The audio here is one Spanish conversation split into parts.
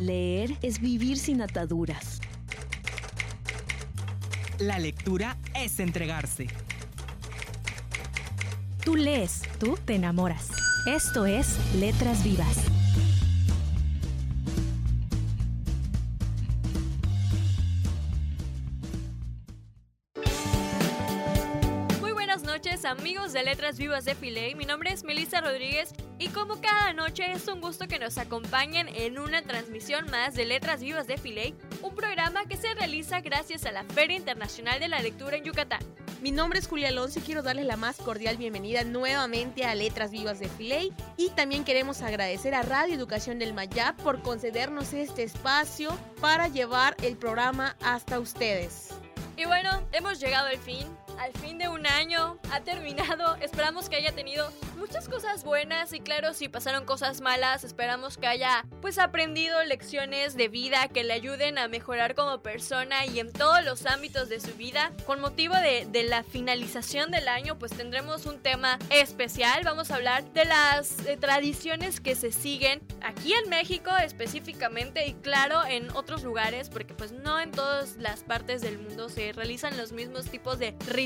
Leer es vivir sin ataduras. La lectura es entregarse. Tú lees, tú te enamoras. Esto es Letras Vivas. Muy buenas noches amigos de Letras Vivas de Filey, mi nombre es Melissa Rodríguez y como cada noche es un gusto que nos acompañen en una transmisión más de Letras Vivas de Filey, un programa que se realiza gracias a la Feria Internacional de la Lectura en Yucatán. Mi nombre es Julia Alonso y quiero darles la más cordial bienvenida nuevamente a Letras Vivas de Filey y también queremos agradecer a Radio Educación del Mayap por concedernos este espacio para llevar el programa hasta ustedes. Y bueno, hemos llegado al fin, al fin de un año, ha terminado, esperamos que haya tenido muchas cosas buenas y claro, si pasaron cosas malas, esperamos que haya pues aprendido lecciones de vida que le ayuden a mejorar como persona y en todos los ámbitos de su vida. Con motivo de, de la finalización del año, pues tendremos un tema especial, vamos a hablar de las eh, tradiciones que se siguen aquí en México específicamente y claro en otros lugares, porque pues no en todas las partes del mundo se realizan los mismos tipos de rituales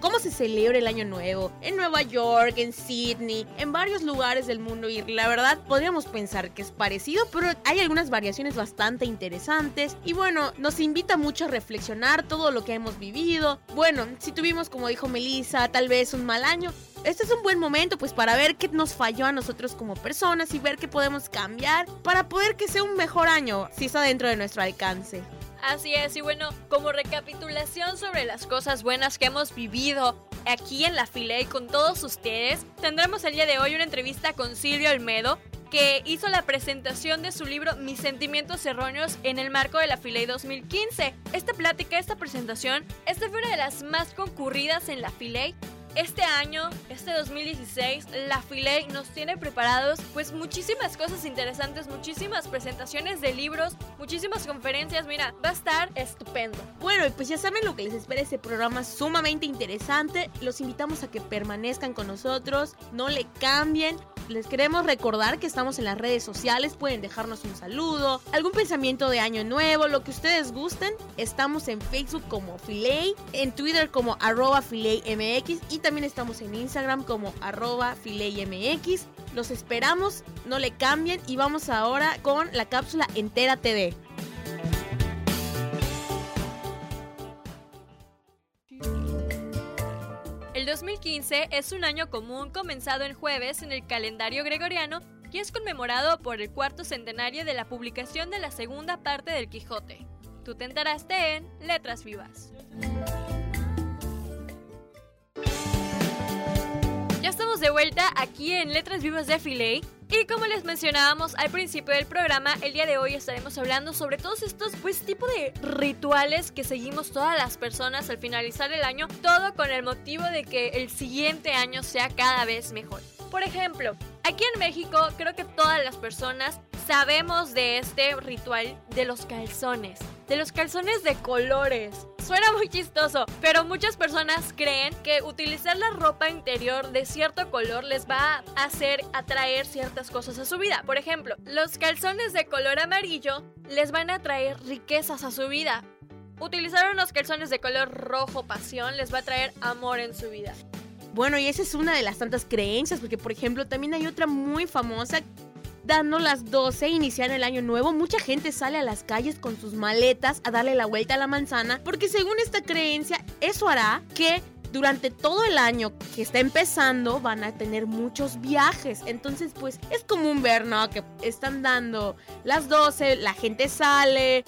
¿Cómo se celebra el Año Nuevo? En Nueva York, en Sydney, en varios lugares del mundo y la verdad podríamos pensar que es parecido, pero hay algunas variaciones bastante interesantes y bueno, nos invita mucho a reflexionar todo lo que hemos vivido. Bueno, si tuvimos, como dijo Melissa, tal vez un mal año, este es un buen momento pues para ver qué nos falló a nosotros como personas y ver qué podemos cambiar para poder que sea un mejor año si está dentro de nuestro alcance. Así es, y bueno, como recapitulación sobre las cosas buenas que hemos vivido aquí en la Filey con todos ustedes, tendremos el día de hoy una entrevista con Silvio Olmedo, que hizo la presentación de su libro Mis sentimientos erróneos en el marco de la Filey 2015. Esta plática, esta presentación, esta fue una de las más concurridas en la Filey este año, este 2016, la Filey nos tiene preparados pues muchísimas cosas interesantes, muchísimas presentaciones de libros, muchísimas conferencias, mira, va a estar estupendo. Bueno, y pues ya saben lo que les espera este programa sumamente interesante. Los invitamos a que permanezcan con nosotros, no le cambien. Les queremos recordar que estamos en las redes sociales, pueden dejarnos un saludo, algún pensamiento de año nuevo, lo que ustedes gusten. Estamos en Facebook como Filey, en Twitter como arroba FileyMX y también estamos en Instagram como arroba FileyMX. Los esperamos, no le cambien y vamos ahora con la cápsula Entera TV. El 2015 es un año común comenzado en jueves en el calendario gregoriano y es conmemorado por el cuarto centenario de la publicación de la segunda parte del Quijote. Tú te enteraste en Letras Vivas. De vuelta aquí en Letras Vivas de Filey y como les mencionábamos al principio del programa, el día de hoy estaremos hablando sobre todos estos pues tipo de rituales que seguimos todas las personas al finalizar el año, todo con el motivo de que el siguiente año sea cada vez mejor. Por ejemplo, aquí en México creo que todas las personas sabemos de este ritual de los calzones, de los calzones de colores. Suena muy chistoso, pero muchas personas creen que utilizar la ropa interior de cierto color les va a hacer atraer ciertas cosas a su vida. Por ejemplo, los calzones de color amarillo les van a traer riquezas a su vida. Utilizar unos calzones de color rojo pasión les va a traer amor en su vida. Bueno, y esa es una de las tantas creencias, porque por ejemplo también hay otra muy famosa dando las 12, iniciar el año nuevo, mucha gente sale a las calles con sus maletas a darle la vuelta a la manzana, porque según esta creencia, eso hará que durante todo el año que está empezando van a tener muchos viajes. Entonces, pues es común ver, ¿no? Que están dando las 12, la gente sale,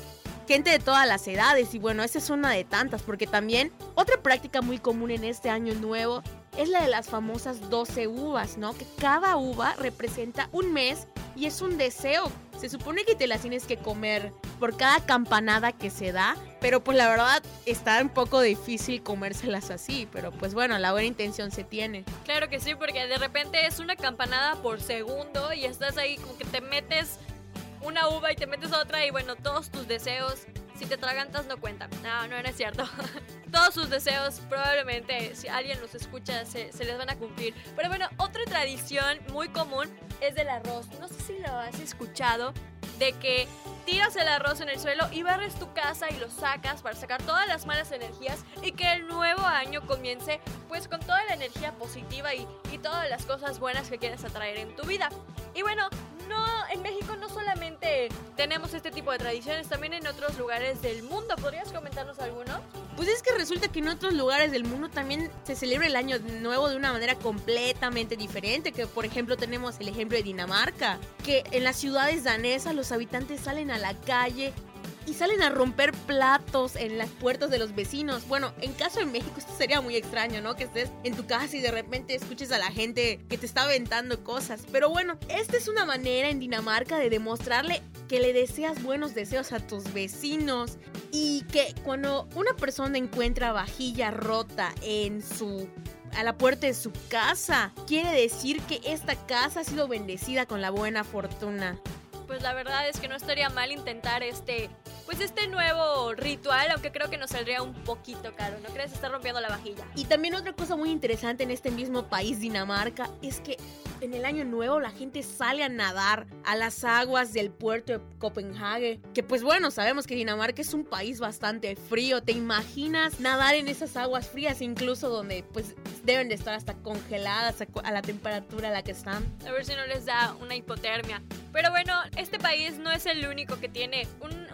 gente de todas las edades y bueno, esa es una de tantas porque también otra práctica muy común en este año nuevo es la de las famosas 12 uvas, ¿no? Que cada uva representa un mes y es un deseo. Se supone que te las tienes que comer por cada campanada que se da, pero pues la verdad está un poco difícil comérselas así, pero pues bueno, la buena intención se tiene. Claro que sí, porque de repente es una campanada por segundo y estás ahí como que te metes una uva y te metes otra y bueno, todos tus deseos, si te tragantas no cuentan. No, no, no es cierto. todos sus deseos probablemente, si alguien los escucha, se, se, les van a cumplir. Pero bueno, otra tradición muy común es del arroz. No sé si lo has escuchado, de que tiras el arroz en el suelo y barres tu casa y lo sacas para sacar todas las malas energías y que el nuevo año comience pues con toda la energía positiva y, y todas las cosas buenas que quieres atraer en tu vida. Y bueno, no, en México no solamente tenemos este tipo de tradiciones, también en otros lugares del mundo. ¿Podrías comentarnos alguno? Pues es que resulta que en otros lugares del mundo también se celebra el año nuevo de una manera completamente diferente, que por ejemplo tenemos el ejemplo de Dinamarca, que en las ciudades danesas los habitantes salen a la calle y salen a romper platos en las puertas de los vecinos. Bueno, en caso de México esto sería muy extraño, ¿no? Que estés en tu casa y de repente escuches a la gente que te está aventando cosas. Pero bueno, esta es una manera en Dinamarca de demostrarle que le deseas buenos deseos a tus vecinos y que cuando una persona encuentra vajilla rota en su a la puerta de su casa, quiere decir que esta casa ha sido bendecida con la buena fortuna. Pues la verdad es que no estaría mal intentar este pues este nuevo ritual, aunque creo que nos saldría un poquito caro, ¿no crees? Está rompiendo la vajilla. Y también otra cosa muy interesante en este mismo país, Dinamarca, es que en el año nuevo la gente sale a nadar a las aguas del puerto de Copenhague. Que pues bueno, sabemos que Dinamarca es un país bastante frío. ¿Te imaginas nadar en esas aguas frías incluso donde pues deben de estar hasta congeladas a la temperatura a la que están? A ver si no les da una hipotermia. Pero bueno, este país no es el único que tiene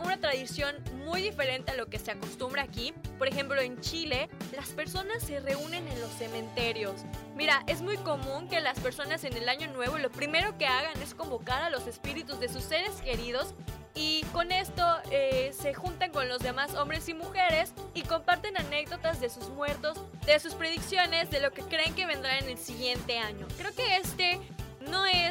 una tradición muy diferente a lo que se acostumbra aquí. Por ejemplo, en Chile, las personas se reúnen en los cementerios. Mira, es muy común que las personas en el año nuevo lo primero que hagan es convocar a los espíritus de sus seres queridos y con esto eh, se juntan con los demás hombres y mujeres y comparten anécdotas de sus muertos, de sus predicciones, de lo que creen que vendrá en el siguiente año. Creo que este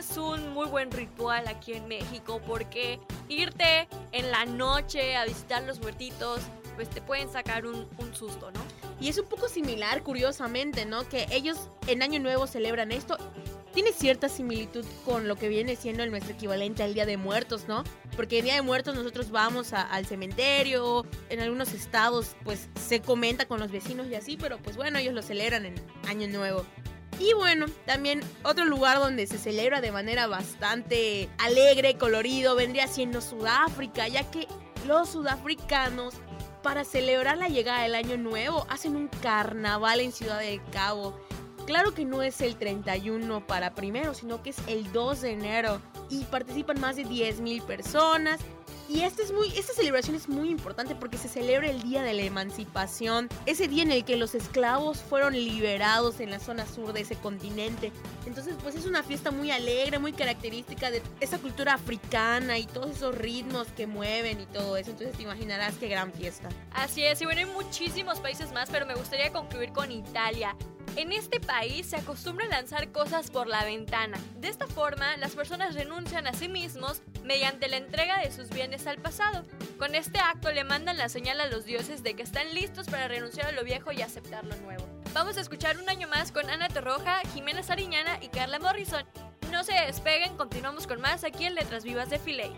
es un muy buen ritual aquí en México porque irte en la noche a visitar los muertitos, pues te pueden sacar un, susto, ¿no? Y es un poco similar, curiosamente, ¿no? Que ellos en Año Nuevo celebran esto. Tiene cierta similitud con lo que viene siendo nuestro equivalente al Día de Muertos, ¿no? Porque el Día de Muertos nosotros vamos al cementerio, en algunos estados pues se comenta con los vecinos y así, pero pues bueno, ellos lo celebran en Año Nuevo. Y bueno, también otro lugar donde se celebra de manera bastante alegre, colorido, vendría siendo Sudáfrica, ya que los sudafricanos, para celebrar la llegada del año nuevo, hacen un carnaval en Ciudad del Cabo. Claro que no es el 31 para primero, sino que es el 2 de enero y participan más de 10.000 personas y esta, es muy, esta celebración es muy importante porque se celebra el Día de la Emancipación, ese día en el que los esclavos fueron liberados en la zona sur de ese continente. Entonces, pues es una fiesta muy alegre, muy característica de esa cultura africana y todos esos ritmos que mueven y todo eso. Entonces te imaginarás qué gran fiesta. Así es, y bueno, hay muchísimos países más, pero me gustaría concluir con Italia. En este país se acostumbra lanzar cosas por la ventana. De esta forma, las personas renuncian a sí mismos mediante la entrega de sus bienes al pasado. Con este acto le mandan la señal a los dioses de que están listos para renunciar a lo viejo y aceptar lo nuevo. Vamos a escuchar un año más con Ana Torroja, Jimena Sariñana y Carla Morrison. No se despeguen, continuamos con más aquí en Letras Vivas de Filey.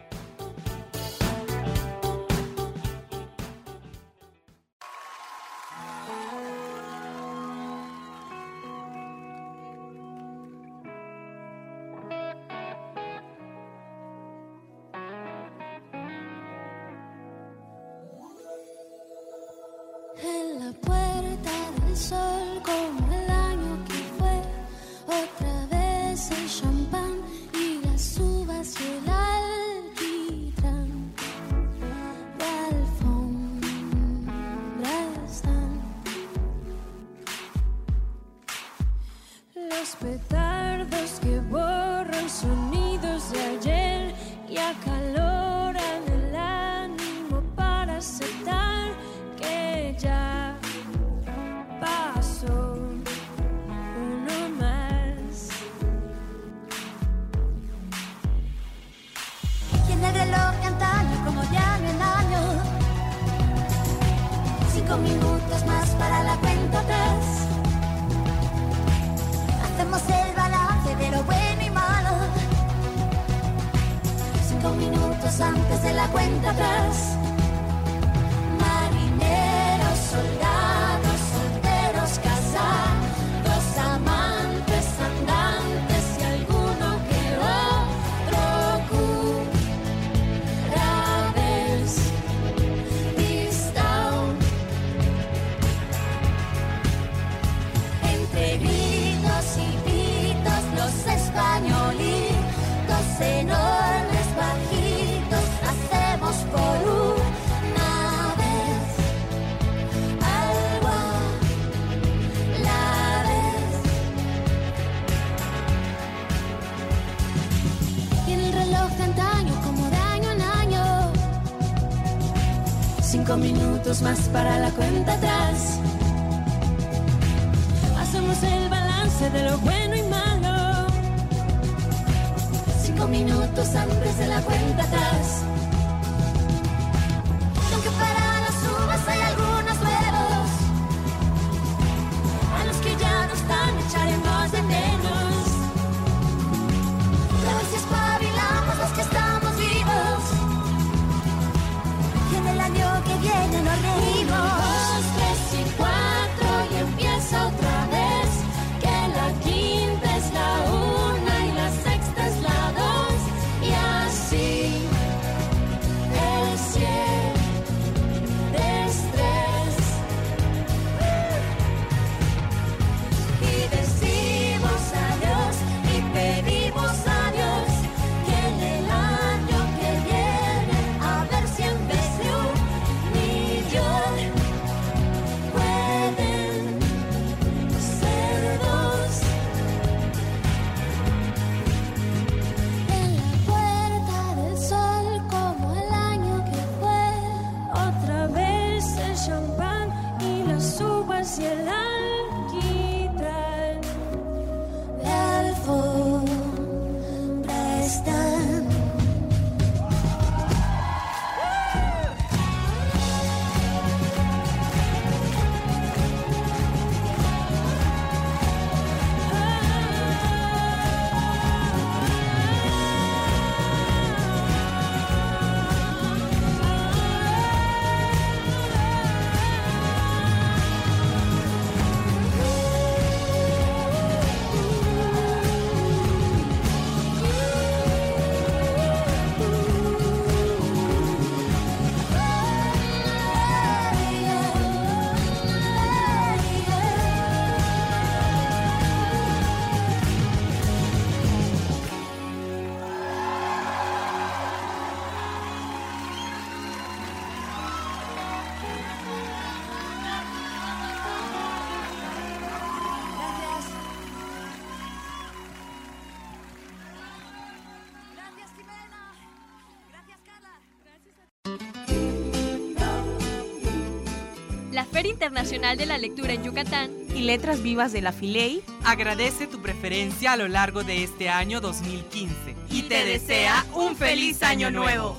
Feria Internacional de la Lectura en Yucatán Y Letras Vivas de la Filey agradece tu preferencia a lo largo de este año 2015 y te desea un feliz año nuevo.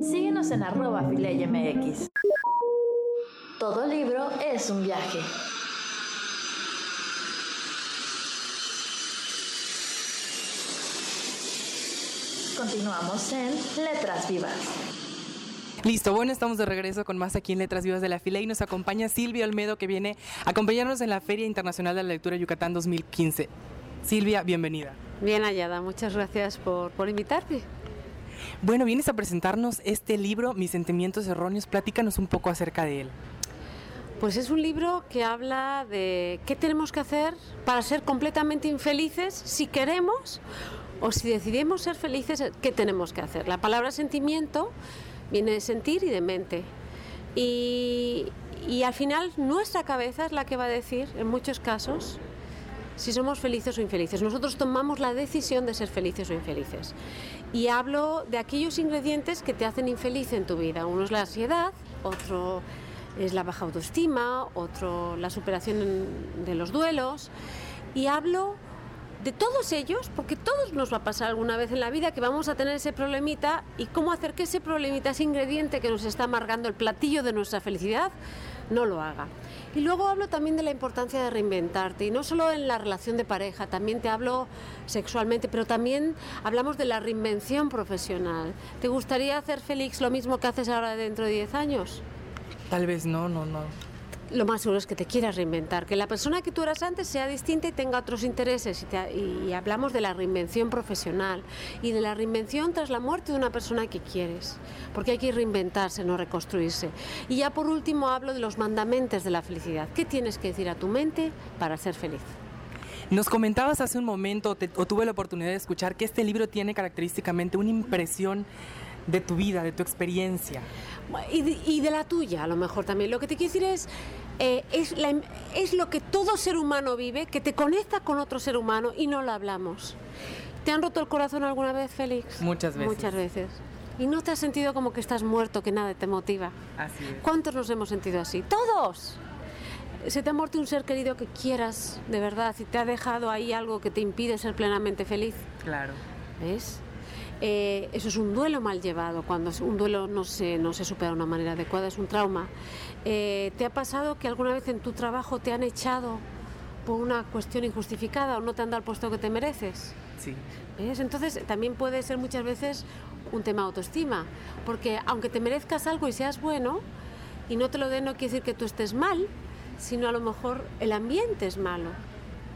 Síguenos en arroba FileyMX. Todo libro es un viaje. Continuamos en Letras Vivas. Listo, bueno, estamos de regreso con más aquí en Letras Vivas de la Fila y nos acompaña Silvia Olmedo que viene a acompañarnos en la Feria Internacional de la Lectura Yucatán 2015. Silvia, bienvenida. Bien hallada, muchas gracias por, por invitarme. Bueno, vienes a presentarnos este libro, Mis sentimientos erróneos. Platícanos un poco acerca de él. Pues es un libro que habla de qué tenemos que hacer para ser completamente infelices si queremos o si decidimos ser felices, qué tenemos que hacer. La palabra sentimiento viene de sentir y de mente. Y, y al final nuestra cabeza es la que va a decir, en muchos casos, si somos felices o infelices. Nosotros tomamos la decisión de ser felices o infelices. Y hablo de aquellos ingredientes que te hacen infeliz en tu vida. Uno es la ansiedad, otro es la baja autoestima, otro la superación de los duelos. Y hablo de todos ellos, porque todos nos va a pasar alguna vez en la vida que vamos a tener ese problemita y cómo hacer que ese problemita, ese ingrediente que nos está amargando el platillo de nuestra felicidad, no lo haga. Y luego hablo también de la importancia de reinventarte, y no solo en la relación de pareja, también te hablo sexualmente, pero también hablamos de la reinvención profesional. ¿Te gustaría hacer, Félix, lo mismo que haces ahora dentro de 10 años? Tal vez no, no, no. Lo más seguro es que te quieras reinventar, que la persona que tú eras antes sea distinta y tenga otros intereses. Y, te- y hablamos de la reinvención profesional y de la reinvención tras la muerte de una persona que quieres, porque hay que reinventarse, no reconstruirse. Y ya por último hablo de los mandamentos de la felicidad. ¿Qué tienes que decir a tu mente para ser feliz? Nos comentabas hace un momento, te- o tuve la oportunidad de escuchar, que este libro tiene característicamente una impresión de tu vida, de tu experiencia. Y de, y de la tuya, a lo mejor también. Lo que te quiero decir es, eh, es, la- es lo que todo ser humano vive, que te conecta con otro ser humano y no lo hablamos. ¿Te han roto el corazón alguna vez, Félix? Muchas veces. Muchas veces. ¿Y no te has sentido como que estás muerto, que nada te motiva? Así es. ¿Cuántos nos hemos sentido así? ¡Todos! Se te ha muerto un ser querido que quieras, de verdad, y te ha dejado ahí algo que te impide ser plenamente feliz. Claro. ¿Ves? Eh, eso es un duelo mal llevado, cuando un duelo no se, no se supera de una manera adecuada, es un trauma. Eh, ¿Te ha pasado que alguna vez en tu trabajo te han echado por una cuestión injustificada o no te han dado el puesto que te mereces? Sí. ¿Ves? Entonces también puede ser muchas veces un tema de autoestima, porque aunque te merezcas algo y seas bueno, y no te lo den no quiere decir que tú estés mal, sino a lo mejor el ambiente es malo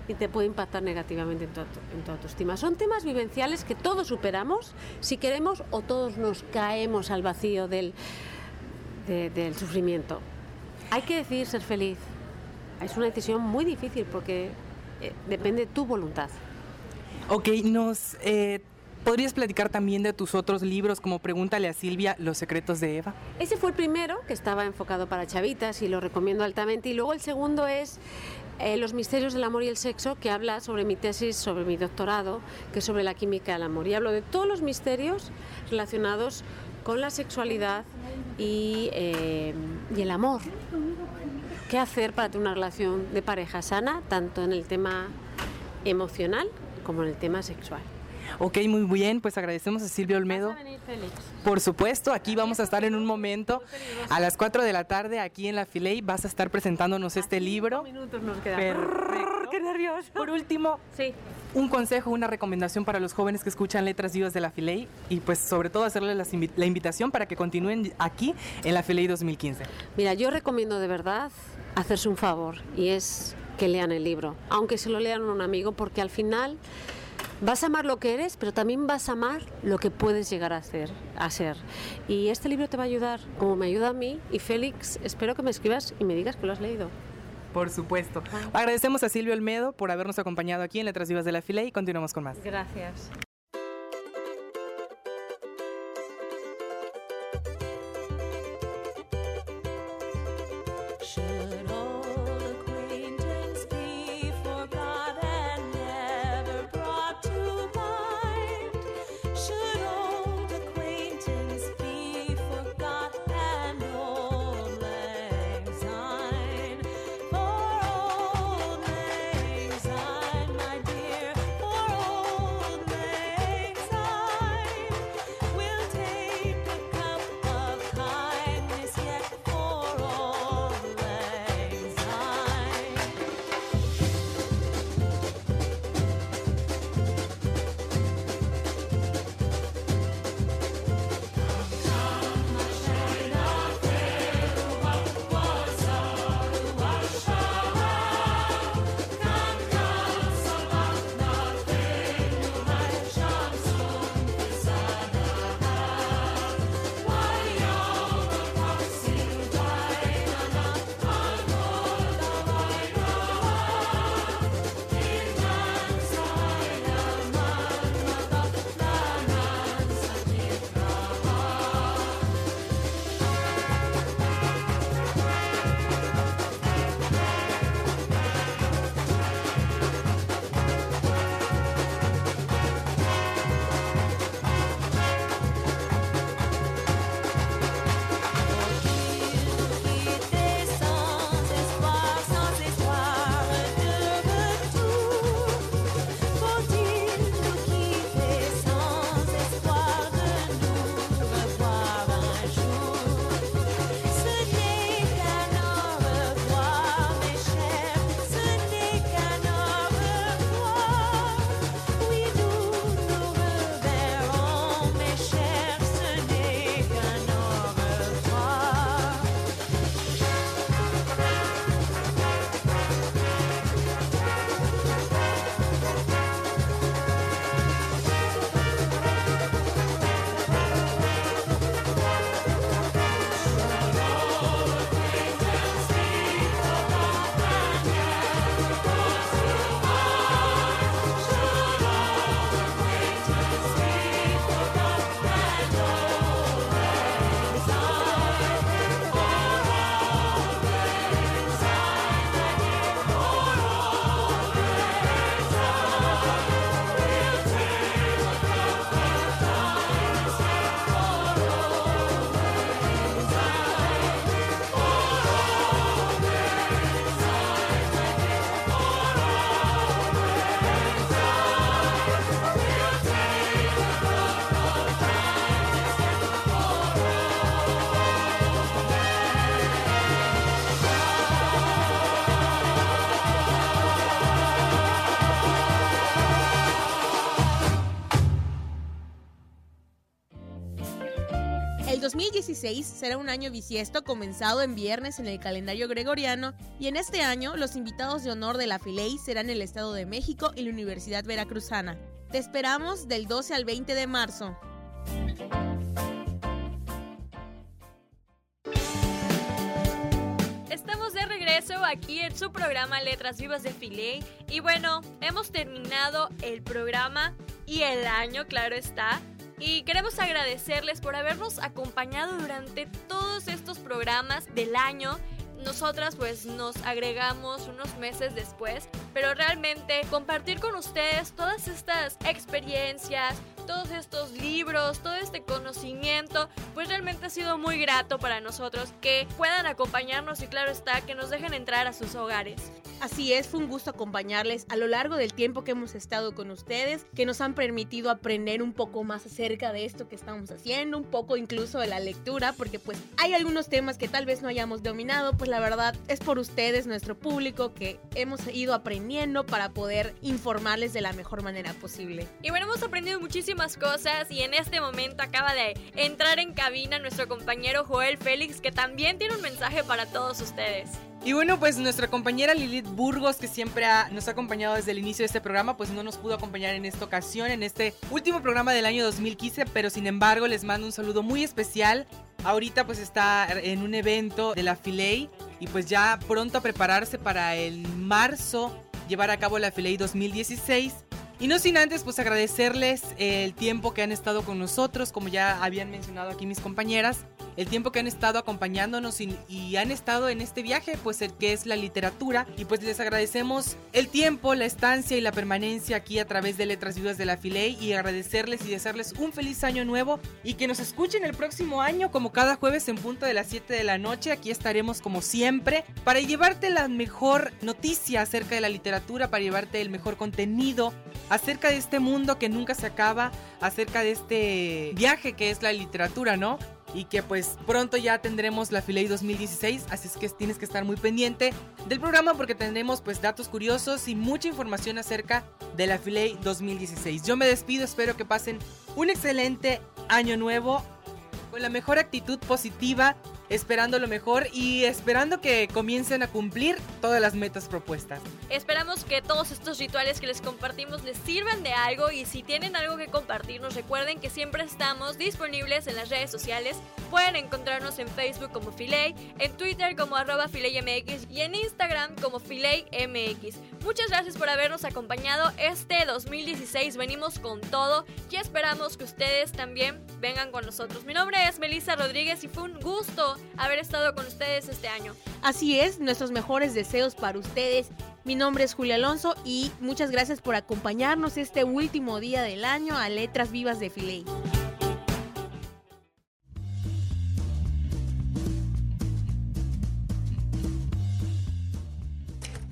y te puede impactar negativamente en tu, en tu autoestima. Son temas vivenciales que todos superamos si queremos o todos nos caemos al vacío del, de- del sufrimiento. Hay que decidir ser feliz. Es una decisión muy difícil porque eh, depende de tu voluntad. Ok, nos... eh, ¿Podrías platicar también de tus otros libros, como Pregúntale a Silvia, Los secretos de Eva? Ese fue el primero que estaba enfocado para chavitas y lo recomiendo altamente. Y luego el segundo es eh, Los misterios del amor y el sexo, que habla sobre mi tesis, sobre mi doctorado, que es sobre la química del amor. Y hablo de todos los misterios relacionados con la sexualidad y, eh, y el amor. ¿Qué hacer para tener una relación de pareja sana, tanto en el tema emocional como en el tema sexual? Ok, muy bien, pues agradecemos a Silvia Olmedo. Por supuesto, aquí vamos a estar en un momento a las 4 de la tarde aquí en la Filey. Vas a estar presentándonos este libro. minutos nos quedan. Perfecto. ¡Qué nervioso! Por último, Sí. un consejo, una recomendación para los jóvenes que escuchan Letras Vivas de la Filey y pues sobre todo hacerles invi- la invitación para que continúen aquí en la Filey 2015. Mira, yo recomiendo de verdad hacerse un favor y es que lean el libro, aunque se lo lean a un amigo, porque al final vas a amar lo que eres, pero también vas a amar lo que puedes llegar a hacer, a ser. Y este libro te va a ayudar, como me ayuda a mí. Y Félix, espero que me escribas y me digas que lo has leído. Por supuesto. Agradecemos a Silvia Olmedo por habernos acompañado aquí en Letras Vivas de la Filey y continuamos con más. Gracias. 2016 será un año bisiesto comenzado en viernes en el calendario gregoriano y en este año los invitados de honor de la Filey serán el Estado de México y la Universidad Veracruzana. Te esperamos del 12 al 20 de marzo. Estamos de regreso aquí en su programa Letras Vivas de Filey y bueno, hemos terminado el programa y el año, claro está. Y queremos agradecerles por habernos acompañado durante todos estos programas del año. Nosotras pues nos agregamos unos meses después, pero realmente compartir con ustedes todas estas experiencias, todos estos libros, todo este conocimiento, pues realmente ha sido muy grato para nosotros que puedan acompañarnos y claro está, que nos dejen entrar a sus hogares. Así es, fue un gusto acompañarles a lo largo del tiempo que hemos estado con ustedes, que nos han permitido aprender un poco más acerca de esto que estamos haciendo, un poco incluso de la lectura, porque pues hay algunos temas que tal vez no hayamos dominado, pues la verdad es por ustedes, nuestro público, que hemos ido aprendiendo para poder informarles de la mejor manera posible. Y bueno, hemos aprendido muchísimas cosas y en este momento acaba de entrar en cabina nuestro compañero Joel Félix, que también tiene un mensaje para todos ustedes. Y bueno, pues nuestra compañera Lilith Burgos, que siempre nos ha acompañado desde el inicio de este programa, pues no nos pudo acompañar en esta ocasión, en este último programa del año 2015, pero sin embargo les mando un saludo muy especial. Ahorita pues está en un evento de la Filey y pues ya pronto a prepararse para el marzo llevar a cabo la Filey 2016. Y no sin antes pues agradecerles el tiempo que han estado con nosotros, como ya habían mencionado aquí mis compañeras el tiempo que han estado acompañándonos y, han estado en este viaje, pues el que es la literatura. Y pues les agradecemos el tiempo, la estancia y la permanencia aquí a través de Letras Vivas de la Filey y agradecerles y desearles un feliz año nuevo y que nos escuchen el próximo año como cada jueves en punto de las 7 de la noche. Aquí estaremos como siempre para llevarte la mejor noticia acerca de la literatura, para llevarte el mejor contenido acerca de este mundo que nunca se acaba, acerca de este viaje que es la literatura, ¿no? Y que pues pronto ya tendremos la Filey 2016, así es que tienes que estar muy pendiente del programa porque tendremos pues datos curiosos y mucha información acerca de la Filey 2016. Yo me despido, espero que pasen un excelente año nuevo con la mejor actitud positiva esperando lo mejor y esperando que comiencen a cumplir todas las metas propuestas. Esperamos que todos estos rituales que les compartimos les sirvan de algo y si tienen algo que compartirnos recuerden que siempre estamos disponibles en las redes sociales. Pueden encontrarnos en Facebook como Filey, en Twitter como arroba FileyMX y en Instagram como FileyMX. Muchas gracias por habernos acompañado este 2016. Venimos con todo y esperamos que ustedes también vengan con nosotros. Mi nombre es Melissa Rodríguez y fue un gusto haber estado con ustedes este año. Así es, nuestros mejores deseos para ustedes. Mi nombre es Julia Alonso y muchas gracias por acompañarnos este último día del año a Letras Vivas de Filey.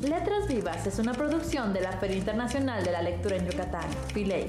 Letras Vivas es una producción de la Feria Internacional de la Lectura en Yucatán, Filey.